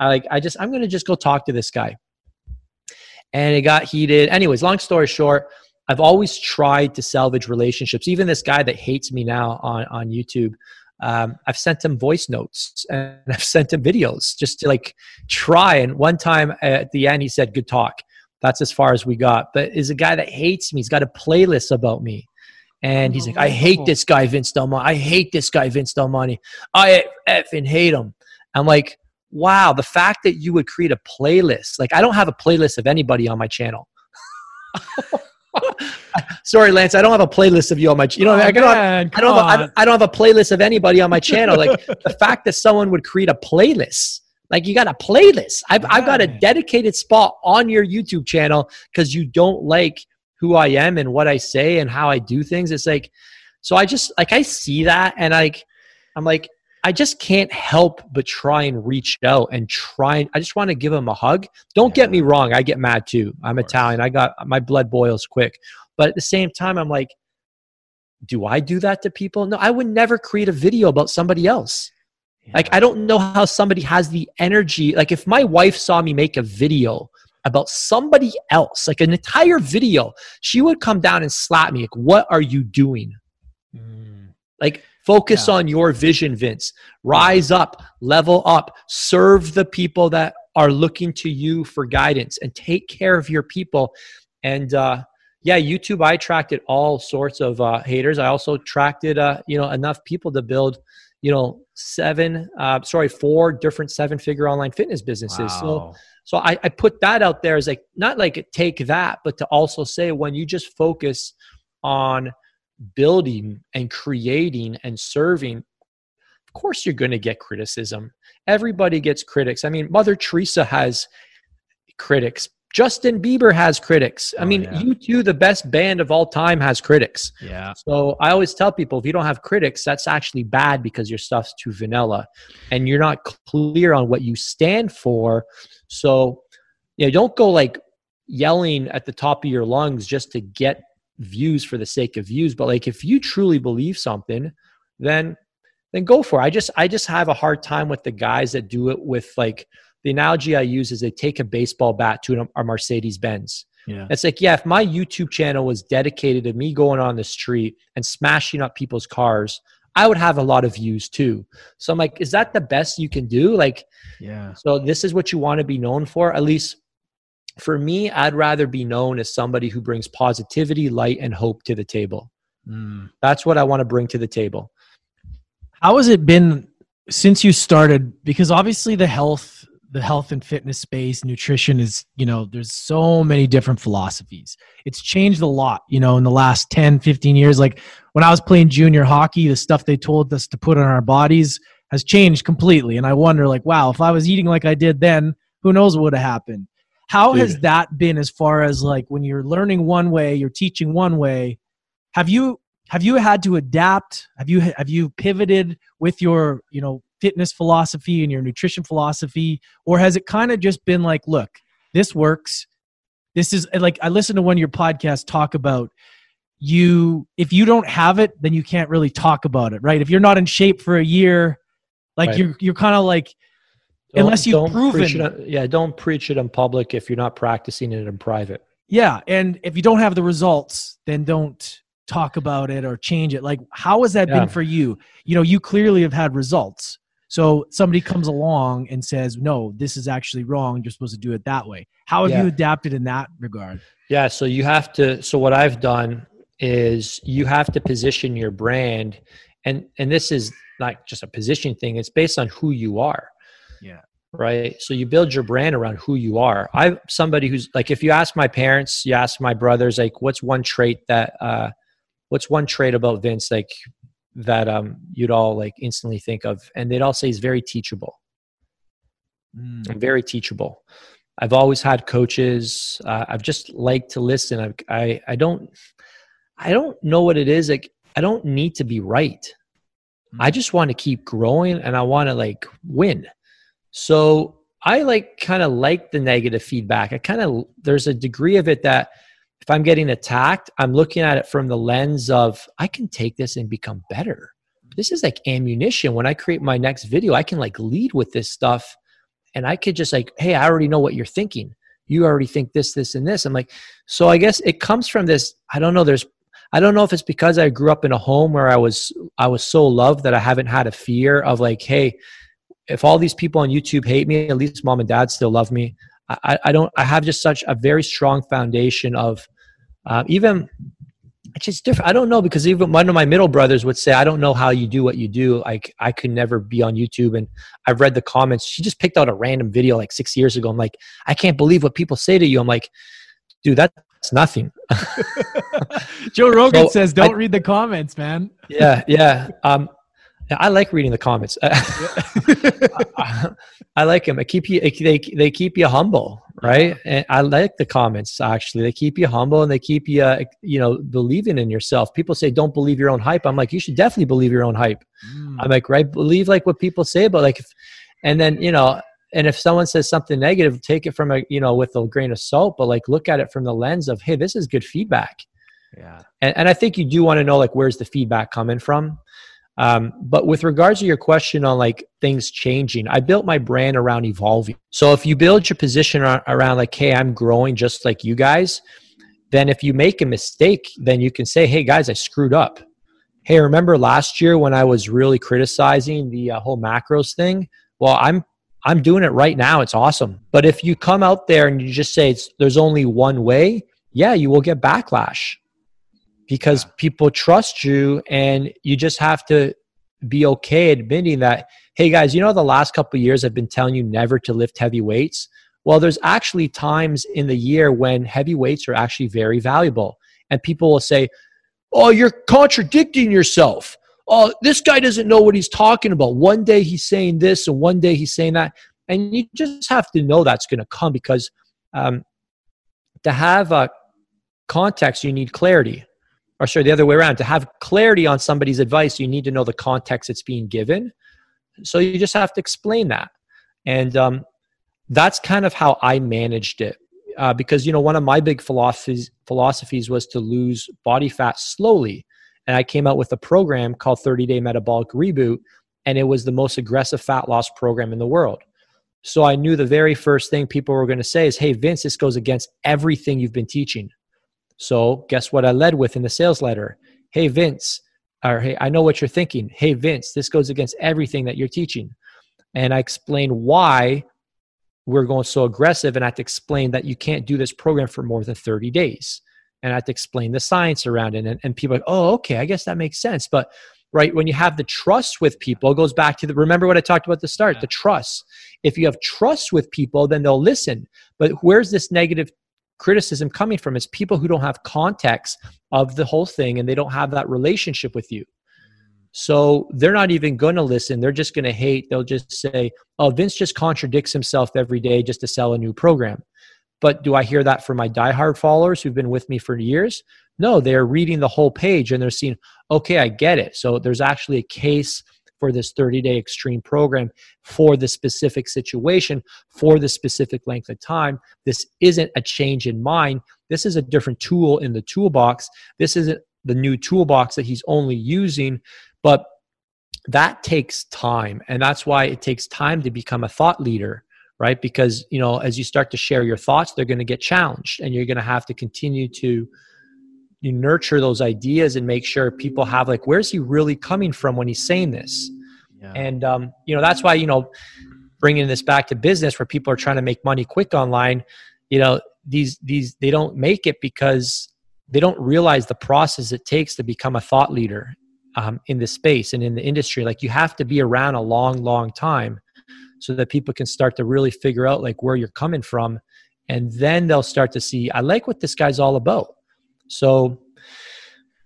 Speaker 2: i like i just i'm gonna just go talk to this guy. And it got heated. Anyways long story short I've always tried to salvage relationships. Even this guy that hates me now on, on YouTube, um, I've sent him voice notes and I've sent him videos just to like try. And one time at the end, he said, Good talk. That's as far as we got. But is a guy that hates me. He's got a playlist about me. And he's like, I hate this guy, Vince Del Monte. I hate this guy, Vince Del Monte. I effing hate him. I'm like, wow, the fact that you would create a playlist. Like, I don't have a playlist of anybody on my channel. Sorry, Lance. I don't have a playlist of you on my. You know, oh, I, don't man, have, I, don't have a, I don't have a playlist of anybody on my channel. Like the fact that someone would create a playlist. Like you got a playlist. I've I've got a dedicated spot on your YouTube channel because you don't like who I am and what I say and how I do things. It's like, so I just like I see that and like I'm like I just can't help but try and reach out and try. And, I just want to give him a hug. Don't yeah. get me wrong. I get mad too. I'm Italian. I got my blood boils quick. But at the same time, I'm like, do I do that to people? No, I would never create a video about somebody else. Yeah. Like, I don't know how somebody has the energy. Like, if my wife saw me make a video about somebody else, like an entire video, she would come down and slap me. Like, what are you doing? Mm. Like, Focus yeah. on your vision, Vince. Rise up, level up, serve the people that are looking to you for guidance and take care of your people. And uh, yeah, YouTube, I attracted all sorts of uh, haters. I also attracted, uh, you know, enough people to build, you know, seven, uh, sorry, four different seven figure online fitness businesses. Wow. So, so I, I put that out there as like, not like take that, but to also say when you just focus on building and creating and serving, of course you're going to get criticism. Everybody gets critics. I mean, Mother Teresa has critics. Justin Bieber has critics. I oh, mean, yeah. U2, the best band of all time, has critics.
Speaker 1: Yeah.
Speaker 2: So I always tell people if you don't have critics, that's actually bad because your stuff's too vanilla and you're not clear on what you stand for. So, you know, don't go like yelling at the top of your lungs just to get views for the sake of views but like if you truly believe something then then go for it i just i just have a hard time with the guys that do it with like the analogy i use is they take a baseball bat to a mercedes benz yeah. It's like, yeah, if my YouTube channel was dedicated to me going on the street and smashing up people's cars, I would have a lot of views too. So I'm like, is that the best you can do? Like,
Speaker 1: yeah.
Speaker 2: So this is what you want to be known for. At least for me, I'd rather be known as somebody who brings positivity, light, and hope to the table. Mm. That's what I want to bring to the table.
Speaker 1: How has it been since you started? Because obviously the health, the health and fitness space, nutrition is, you know, there's so many different philosophies. It's changed a lot, you know, in the last 10, 15 years. Like when I was playing junior hockey, the stuff they told us to put on our bodies has changed completely. And I wonder, like, wow, if I was eating like I did then, who knows what would have happened? How has that been as far as like when you're learning one way, you're teaching one way? Have you have you had to adapt? Have you have you pivoted with your you know fitness philosophy and your nutrition philosophy, or has it kind of just been like, look, this works. This is like I listened to one of your podcasts talk about you if you don't have it then you can't really talk about it right if you're not in shape for a year like right. you're you're kind of like don't, unless you've proven
Speaker 2: it, yeah don't preach it in public if you're not practicing it in private.
Speaker 1: Yeah and if you don't have the results then don't talk about it or change it. Like how has that yeah. been for you? You know you clearly have had results. So somebody comes along and says no this is actually wrong. You're supposed to do it that way. How have yeah. you adapted in that regard?
Speaker 2: Yeah so you have to so what i've done is you have to position your brand and and this is not just a position thing it's based on who you are
Speaker 1: yeah.
Speaker 2: right? So you build your brand around who you are. I'm somebody who's like if you ask my parents you ask my brothers like what's one trait that uh what's one trait about vince like that um you'd all like instantly think of? And they'd all say he's very teachable. Mm. i'm very teachable. I've always had coaches. Uh, i've just liked to listen. I, I i don't i don't know what it is like i don't need to be right. I mm. just want to keep growing and I want to like win. So I like kind of like the negative feedback. I kind of, there's a degree of it that if I'm getting attacked, I'm looking at it from the lens of I can take this and become better. This is like ammunition. When I create my next video, I can like lead with this stuff and I could just like, hey, I already know what you're thinking. You already think this, this, and this. I'm like, so I guess it comes from this. I don't know. There's, I don't know if it's because I grew up in a home where I was, I was so loved that I haven't had a fear of like, hey, if all these people on YouTube hate me, at least mom and dad still love me. I, I don't. I have just such a very strong foundation of uh, even. It's just different. I don't know because even one of my middle brothers would say, "I don't know how you do what you do. Like I could never be on YouTube." And I've read the comments. She just picked out a random video like six years ago. I'm like, I can't believe what people say to you. I'm like, dude, that's nothing.
Speaker 1: Joe Rogan so says, "Don't I, read the comments, man."
Speaker 2: yeah, yeah. Um, I like reading the comments. I, I, like them. I keep you. They they keep you humble, right? And I like the comments. Actually, they keep you humble and they keep you, uh, you know, believing in yourself. People say, "Don't believe your own hype." I'm like, you should definitely believe your own hype. Mm. I'm like, right? Believe like what people say, but like, if, and then you know, and if someone says something negative, take it from a you know with a grain of salt, but like look at it from the lens of, hey, this is good feedback.
Speaker 1: Yeah.
Speaker 2: And, and I think you do want to know like where's the feedback coming from um, but with regards to your question on like things changing, I built my brand around evolving. So if you build your position around like, hey, I'm growing just like you guys, then if you make a mistake, then you can say, hey guys, I screwed up. Hey, remember last year when I was really criticizing the uh, whole macros thing? Well, I'm I'm doing it right now. It's awesome. But if you come out there and you just say there's only one way, yeah, you will get backlash because yeah. people trust you and you just have to be okay admitting that hey guys you know the last couple years i've been telling you never to lift heavy weights? Well there's actually times in the year when heavy weights are actually very valuable. And people will say oh you're contradicting yourself. Oh this guy doesn't know what he's talking about. One day he's saying this and one day he's saying that. And you just have to know that's going to come because um, to have a context you need clarity or sorry, the other way around. To have clarity on somebody's advice, you need to know the context it's being given. So you just have to explain that. And um, that's kind of how I managed it. Uh, because, you know, one of my big philosophies, philosophies was to lose body fat slowly. And I came out with a program called 30 Day Metabolic Reboot, and it was the most aggressive fat loss program in the world. So I knew the very first thing people were going to say is, Hey, Vince, this goes against everything you've been teaching. So guess what I led with in the sales letter? Hey, Vince, or hey, I know what you're thinking. Hey, Vince, this goes against everything that you're teaching. And I explain why we're going so aggressive. And I have to explain that you can't do this program for more than 30 days. and I had to explain the science around it. And, and people are like, oh, okay, I guess that makes sense. But right when you have the trust with people, it goes back to the remember what I talked about at the start, the trust. If you have trust with people, then they'll listen. But where's this negative criticism coming from? is people who don't have context of the whole thing and they don't have that relationship with you. So they're not even going to listen. They're just going to hate. They'll just say, oh, Vince just contradicts himself every day just to sell a new program. But do I hear that from my diehard followers who've been with me for years? No, they're reading the whole page and they're seeing, okay, I get it. So there's actually a case for this 30 day extreme program for the specific situation, for the specific length of time. This isn't a change in mind. This is a different tool in the toolbox. This isn't the new toolbox that he's only using, but that takes time. And that's why it takes time to become a thought leader right because you know as you start to share your thoughts they're going to get challenged and you're going to have to continue to you nurture those ideas and make sure people have like where's he really coming from when he's saying this? Yeah. and um, you know that's why you know bringing this back to business where people are trying to make money quick online you know these these they don't make it because they don't realize the process it takes to become a thought leader um, in this space and in the industry. Like you have to be around a long long time so that people can start to really figure out like where you're coming from. And then they'll start to see i like what this guy's all about so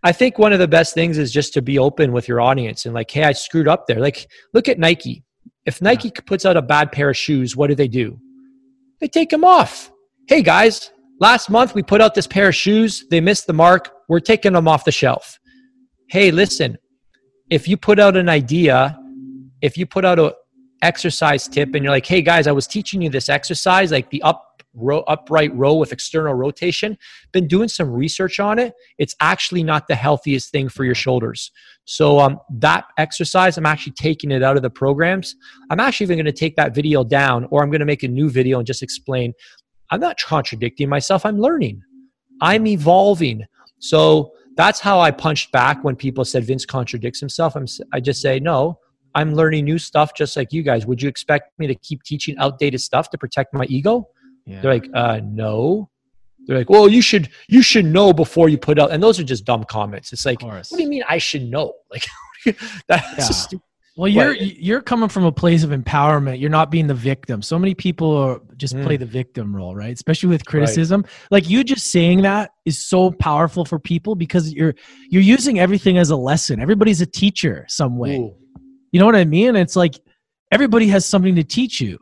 Speaker 2: i think one of the best things is just to be open with your audience and like hey i screwed up there. Like look at nike. If nike yeah. puts out a bad pair of shoes what do they do? They take them off. Hey guys last month we put out this pair of shoes. They missed the mark. We're taking them off the shelf. Hey listen if you put out an idea if you put out an exercise tip and you're like, hey guys, I was teaching you this exercise, like the up row, upright row with external rotation. Been doing some research on it. It's actually not the healthiest thing for your shoulders. So um, that exercise, I'm actually taking it out of the programs. I'm actually even going to take that video down, or I'm going to make a new video and just explain. I'm not contradicting myself. I'm learning. I'm evolving. So that's how I punched back when people said Vince contradicts himself. I'm, I just say no I'm learning new stuff just like you guys. Would you expect me to keep teaching outdated stuff to protect my ego? Yeah. They're like, uh, no. They're like, well, you should you should know before you put out. And those are just dumb comments. It's like, what do you mean I should know? Like
Speaker 1: that's yeah. Well, you're you're coming from a place of empowerment. You're not being the victim. So many people are just mm. play the victim role, right? Especially with criticism. Right. Like you just saying that is so powerful for people because you're you're using everything as a lesson. Everybody's a teacher some way. Ooh. You know what I mean? It's like everybody has something to teach you.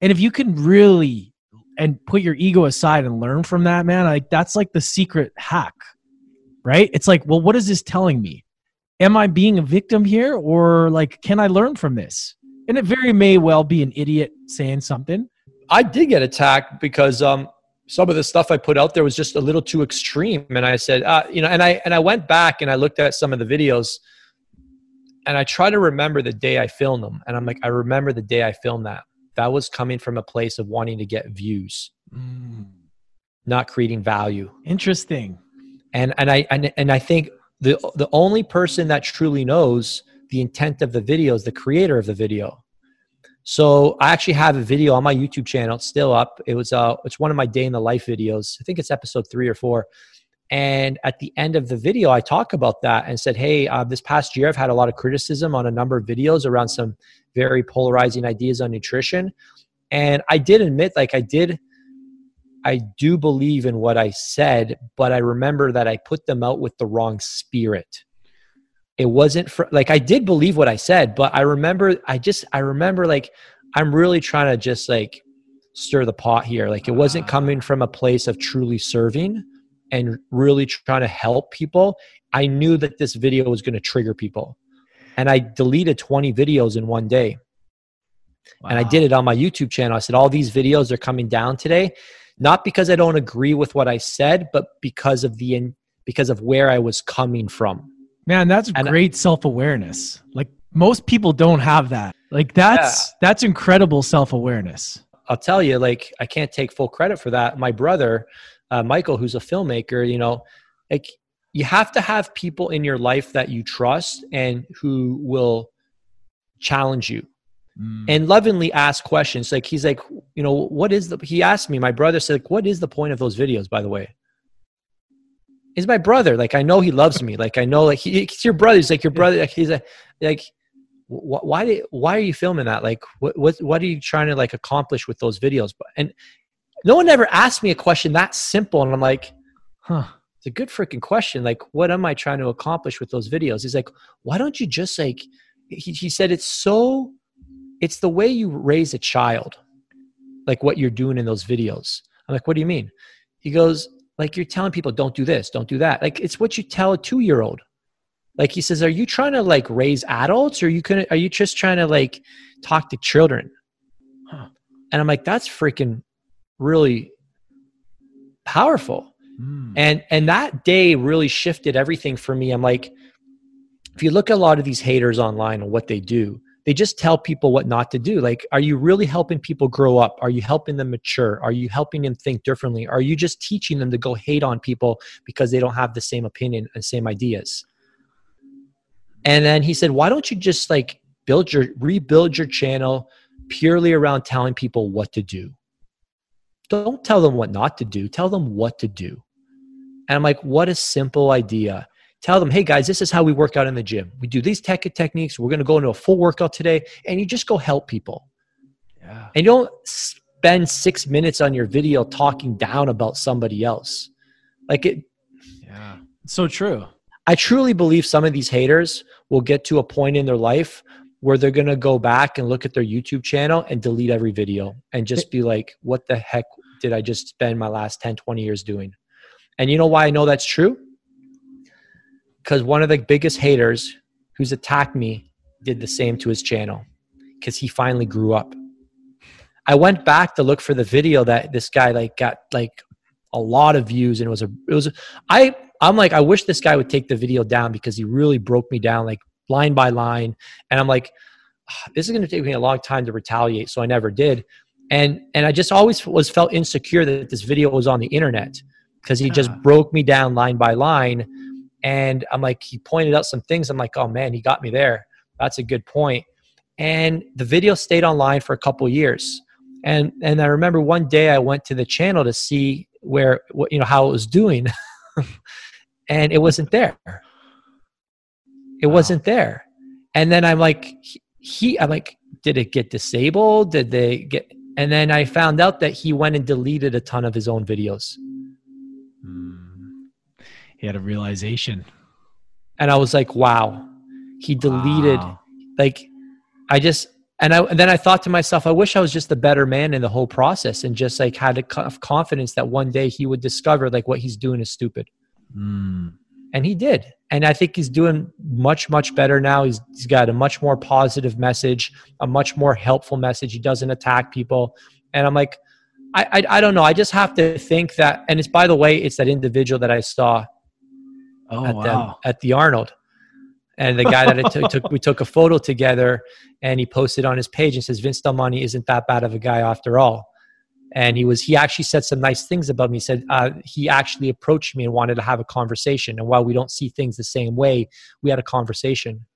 Speaker 1: And if you can really and put your ego aside and learn from that, man, like that's like the secret hack. Right? It's like, well, what is this telling me? Am I being a victim here or like can I learn from this? And it very may well be an idiot saying something.
Speaker 2: I did get attacked because um some of the stuff I put out there was just a little too extreme, and I said, uh, you know, and I and I went back and I looked at some of the videos, and I try to remember the day I filmed them. And I'm like, I remember the day I filmed that. That was coming from a place of wanting to get views, mm. not creating value.
Speaker 1: Interesting.
Speaker 2: And and I and, and I think the the only person that truly knows the intent of the video is the creator of the video. So I actually have a video on my YouTube channel. It's still up. It was uh it's one of my day in the life videos. I think it's episode three or four. And at the end of the video, I talk about that and said, Hey, uh, this past year, I've had a lot of criticism on a number of videos around some very polarizing ideas on nutrition. And I did admit, like, I did, I do believe in what I said, but I remember that I put them out with the wrong spirit. It wasn't for, like, I did believe what I said, but I remember, I just, I remember, like, I'm really trying to just, like, stir the pot here. Like, it wasn't coming from a place of truly serving and really trying to help people, I knew that this video was going to trigger people. And I deleted 20 videos in one day. Wow. And I did it on my YouTube channel. I said, All these videos are coming down today, not because I don't agree with what I said, but because of the because of where I was coming from.
Speaker 1: Man, that's and great self-awareness. Like most people don't have that. Like that's yeah. that's incredible self-awareness.
Speaker 2: I'll tell you, like I can't take full credit for that. My brother, uh, Michael, who's a filmmaker, you know, like you have to have people in your life that you trust and who will challenge you mm. and lovingly ask questions. Like he's like, you know, what is the? He asked me. My brother said, like, "What is the point of those videos?" By the way, he's my brother. Like I know he loves me. Like I know like he, he's your brother. He's like your brother. Like he's a like wh- why did why are you filming that? Like what what what are you trying to like accomplish with those videos? But and no one ever asked me a question that simple, and I'm like, huh. It's a good freaking question. Like, what am I trying to accomplish with those videos? He's like, why don't you just like? He, he said it's so, it's the way you raise a child, like what you're doing in those videos. I'm like, what do you mean? He goes, like you're telling people don't do this don't do that like it's what you tell a two year old like he says are you trying to like raise adults or you can are you just trying to like talk to children huh. and i'm like that's freaking really powerful. Mm. and and that day really shifted everything for me. I'm like if you look at a lot of these haters online and what they do they just tell people what not to do. Like are you really helping people grow up? Are you helping them mature? Are you helping them think differently? Are you just teaching them to go hate on people because they don't have the same opinion and same ideas? And then he said why don't you just like build your rebuild your channel purely around telling people what to do don't tell them what not to do tell them what to do and i'm like what a simple idea tell them, hey guys, this is how we work out in the gym. We do these tech techniques. We're going to go into a full workout today. And you just go help people. Yeah. And you don't spend six minutes on your video talking down about somebody else. Like it.
Speaker 1: Yeah. It's so true.
Speaker 2: I truly believe some of these haters will get to a point in their life where they're going to go back and look at their YouTube channel and delete every video and just be like, what the heck did I just spend my last 10, 20 years doing? And you know why I know that's true? because one of the biggest haters who's attacked me did the same to his channel because he finally grew up. I went back to look for the video that this guy like got like a lot of views and it was a it was a, I I'm like I wish this guy would take the video down because he really broke me down like line by line and I'm like ah, this is going to take me a long time to retaliate so I never did and and I just always was felt insecure that this video was on the internet because he just ah. broke me down line by line and I'm like, he pointed out some things. I'm like, oh man, he got me there. That's a good point. And the video stayed online for a couple years. And and I remember one day I went to the channel to see where what you know how it was doing, and it wasn't there. It wow. wasn't there. And then I'm like, he, he, I'm like, did it get disabled? Did they get? And then I found out that he went and deleted a ton of his own videos.
Speaker 1: Hmm he had a realization.
Speaker 2: And I was like, wow. He deleted wow. like I just and I and then I thought to myself, I wish I was just a better man in the whole process and just like had a confidence that one day he would discover like what he's doing is stupid. Mm. And he did. And I think he's doing much, much better now. He's, he's got a much more positive message, a much more helpful message. He doesn't attack people. And I'm like, I, I, I don't know. I just have to think that, and it's by the way, it's that individual that I saw
Speaker 1: oh,
Speaker 2: at,
Speaker 1: wow.
Speaker 2: the, at the Arnold. And the guy that I took, took, we took a photo together and he posted on his page and says, Vince Del Monte isn't that bad of a guy after all. And he was, he actually said some nice things about me. He said, uh, he actually approached me and wanted to have a conversation. And while we don't see things the same way, we had a conversation.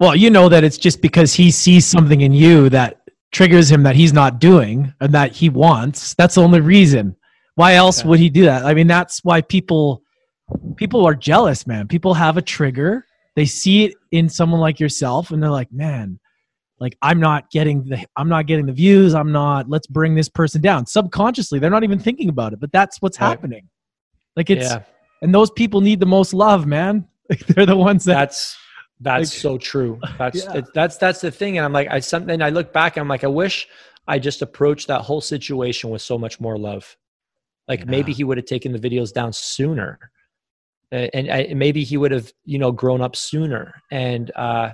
Speaker 1: Well, you know that it's just because he sees something in you that triggers him that he's not doing and that he wants. That's the only reason. Why else would he do that? I mean, that's why people people are jealous, man. People have a trigger. They see it in someone like yourself and they're like, man, like I'm not getting the I'm not getting the views. I'm not let's bring this person down. Subconsciously, they're not even thinking about it, but that's what's right. happening. Like it's yeah. and those people need the most love, man. Like they're the ones that
Speaker 2: That's that's like, so true. That's yeah. that's that's the thing and I'm like I something I look back I'm like I wish I just approached that whole situation with so much more love. Like yeah. maybe he would have taken the videos down sooner and, and maybe he would have you know grown up sooner and uh,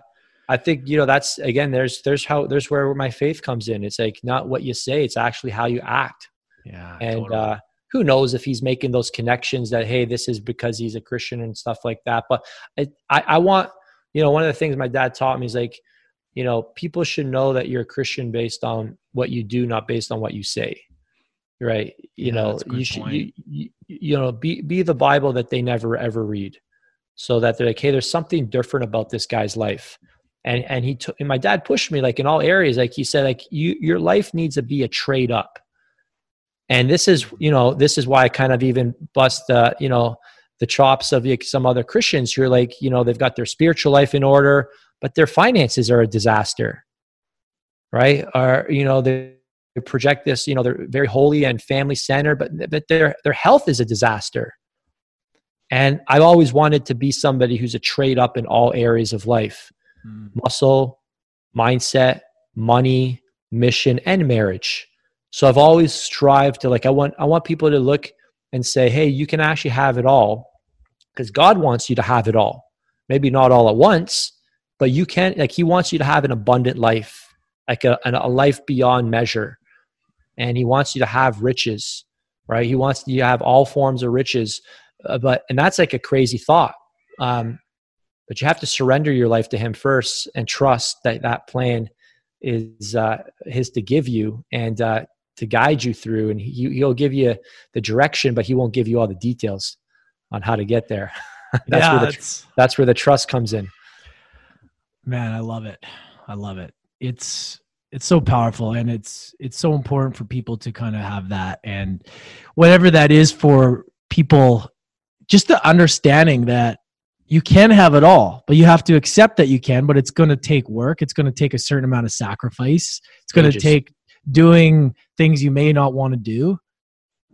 Speaker 2: i think you know that's again there's there's how there's where my faith comes in. It's like not what you say it's actually how you act.
Speaker 1: Yeah
Speaker 2: and totally. uh, who knows if he's making those connections that hey this is because he's a christian and stuff like that. But I, I, I want you know one of the things my dad taught me is like you know people should know that you're a christian based on what you do not based on what you say. Right? You yeah, know you should you, you, you know be be the bible that they never ever read. So that they're like hey there's something different about this guy's life and and he took and my dad pushed me like in all areas like he said like you your life needs to be a trade up and this is you know this is why i kind of even bust uh you know the chops of like, some other Christians who are like, you know, they've got their spiritual life in order, but their finances are a disaster, right? Or, you know, they project this, you know, they're very holy and family centered, but, but their, their health is a disaster. And I've always wanted to be somebody who's a trade up in all areas of life mm. muscle, mindset, money, mission, and marriage. So I've always strived to like, I want, I want people to look and say, hey, you can actually have it all because God wants you to have it all. Maybe not all at once, but you can, like, He wants you to have an abundant life, like a, a life beyond measure. And He wants you to have riches, right? He wants you to have all forms of riches. Uh, but, and that's like a crazy thought. Um, but you have to surrender your life to Him first and trust that that plan is uh, His to give you. And, uh, to guide you through. And he, he'll give you the direction but he won't give you all the details on how to get there. That's
Speaker 1: yeah,
Speaker 2: where the, that's where the trust comes in.
Speaker 1: Man i love it. I love it. It's it's so powerful and it's it's so important for people to kind of have that. And whatever that is for people just the understanding that you can have it all but you have to accept that you can but it's going to take work. It's going to take a certain amount of sacrifice. It's going to take doing things you may not want to do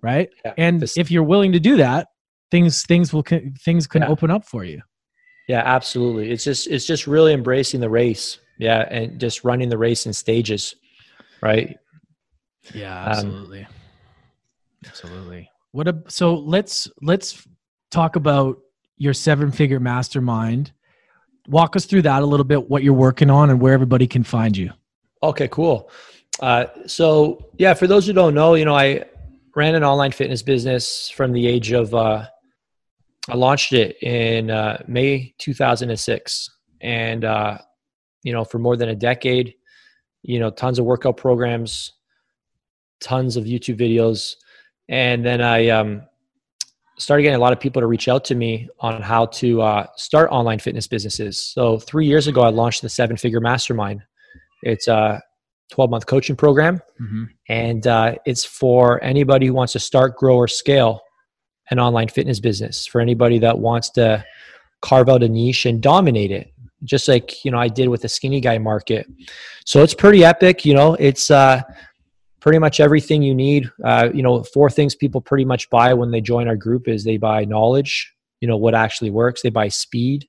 Speaker 1: right? Yeah, and if you're willing to do that things things will things can yeah. open up for you.
Speaker 2: Yeah absolutely. It's just it's just really embracing the race. Yeah and just running the race in stages right?
Speaker 1: Yeah absolutely um, absolutely. what a, so let's let's talk about your seven figure mastermind walk us through that a little bit what you're working on and where everybody can find you
Speaker 2: okay cool uh, so yeah, for those who don't know, you know, I ran an online fitness business from the age of, uh, I launched it in uh, May 2006. And, uh, you know, for more than a decade, you know, tons of workout programs, tons of YouTube videos. And then I um, started getting a lot of people to reach out to me on how to uh, start online fitness businesses. So three years ago, I launched the Seven Figure Mastermind. It's a 12 month coaching program. Mm-hmm. And uh, it's for anybody who wants to start, grow, or scale an online fitness business, for anybody that wants to carve out a niche and dominate it, just like, you know, I did with the skinny guy market. So it's pretty epic. You know, it's uh, pretty much everything you need. Uh, you know, four things people pretty much buy when they join our group is they buy knowledge, you know, what actually works, they buy speed.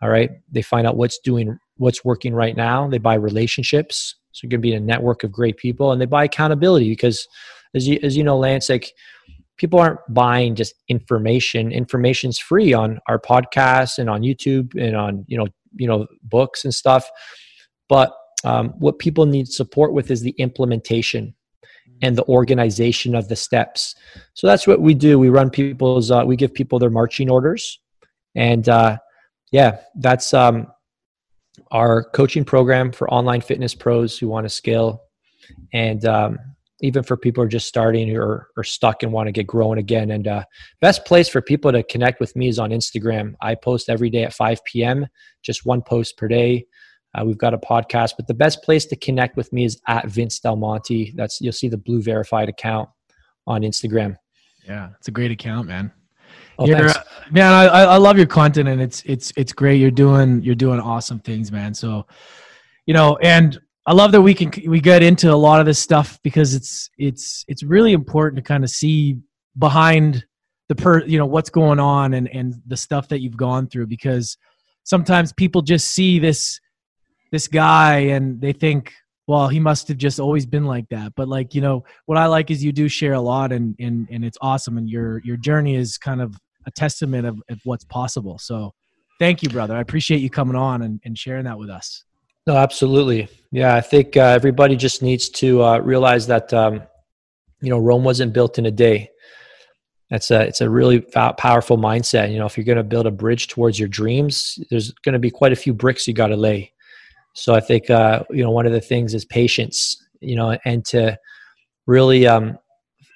Speaker 2: All right. They find out what's doing, what's working right now. They buy relationships so you're going to be in a network of great people, and they buy accountability because, as you as you know, Lance, like people aren't buying just information. Information's free on our podcast and on YouTube and on you know you know books and stuff. But um, what people need support with is the implementation and the organization of the steps. So that's what we do. We run people's. Uh, we give people their marching orders, and uh, yeah, that's um, our coaching program for online fitness pros who want to scale and um, even for people who are just starting or, or stuck and want to get growing again and uh, best place for people to connect with me is on instagram i post every day at 5 p.m just one post per day uh, we've got a podcast but the best place to connect with me is at vince del monte that's you'll see the blue verified account on instagram
Speaker 1: yeah it's a great account man Oh, you're, man, I, I love your content and it's it's it's great. You're doing you're doing awesome things, man. So, you know, and I love that we can we get into a lot of this stuff because it's it's it's really important to kind of see behind the per you know what's going on and and the stuff that you've gone through because sometimes people just see this this guy and they think well he must have just always been like that but like you know what i like is you do share a lot and and and it's awesome and your your journey is kind of a testament of, of what's possible. So thank you, brother. I appreciate you coming on and, and sharing that with us.
Speaker 2: No, absolutely. Yeah, I think uh, everybody just needs to uh, realize that um, you know Rome wasn't built in a day. That's a it's a really powerful mindset. You know, if you're going to build a bridge towards your dreams, there's going to be quite a few bricks you got to lay. So I think uh, you know one of the things is patience. You know, and to really um,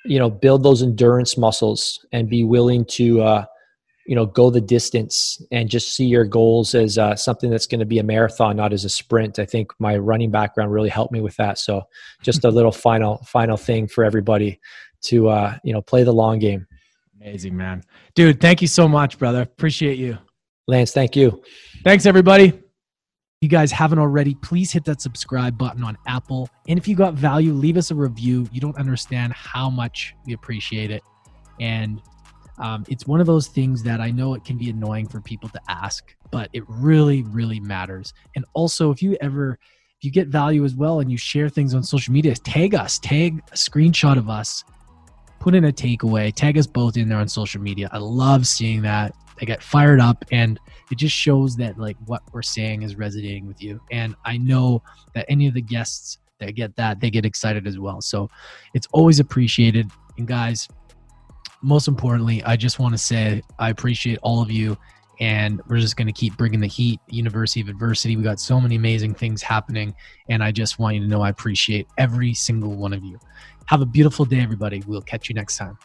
Speaker 2: you know build those endurance muscles and be willing to uh, you know go the distance and just see your goals as uh, something that's going to be a marathon not as a sprint i think my running background really helped me with that so just a little final final thing for everybody to uh, you know play the long game
Speaker 1: Amazing, man. Dude, thank you so much, brother. Appreciate you.
Speaker 2: Lance, thank you.
Speaker 1: Thanks, everybody. You guys haven't already, please hit that subscribe button on Apple. And if you got value, leave us a review. You don't understand how much we appreciate it. And um, it's one of those things that I know it can be annoying for people to ask, but it really, really matters. And also, if you ever if you get value as well and you share things on social media, tag us, tag a screenshot of us put in a takeaway, tag us both in there on social media. I love seeing that. I get fired up and it just shows that like what we're saying is resonating with you. And I know that any of the guests that get that, they get excited as well. So it's always appreciated. And guys, most importantly, I just want to say I appreciate all of you and we're just going to keep bringing the heat university of adversity we got so many amazing things happening and i just want you to know i appreciate every single one of you have a beautiful day, everybody. We'll catch you next time.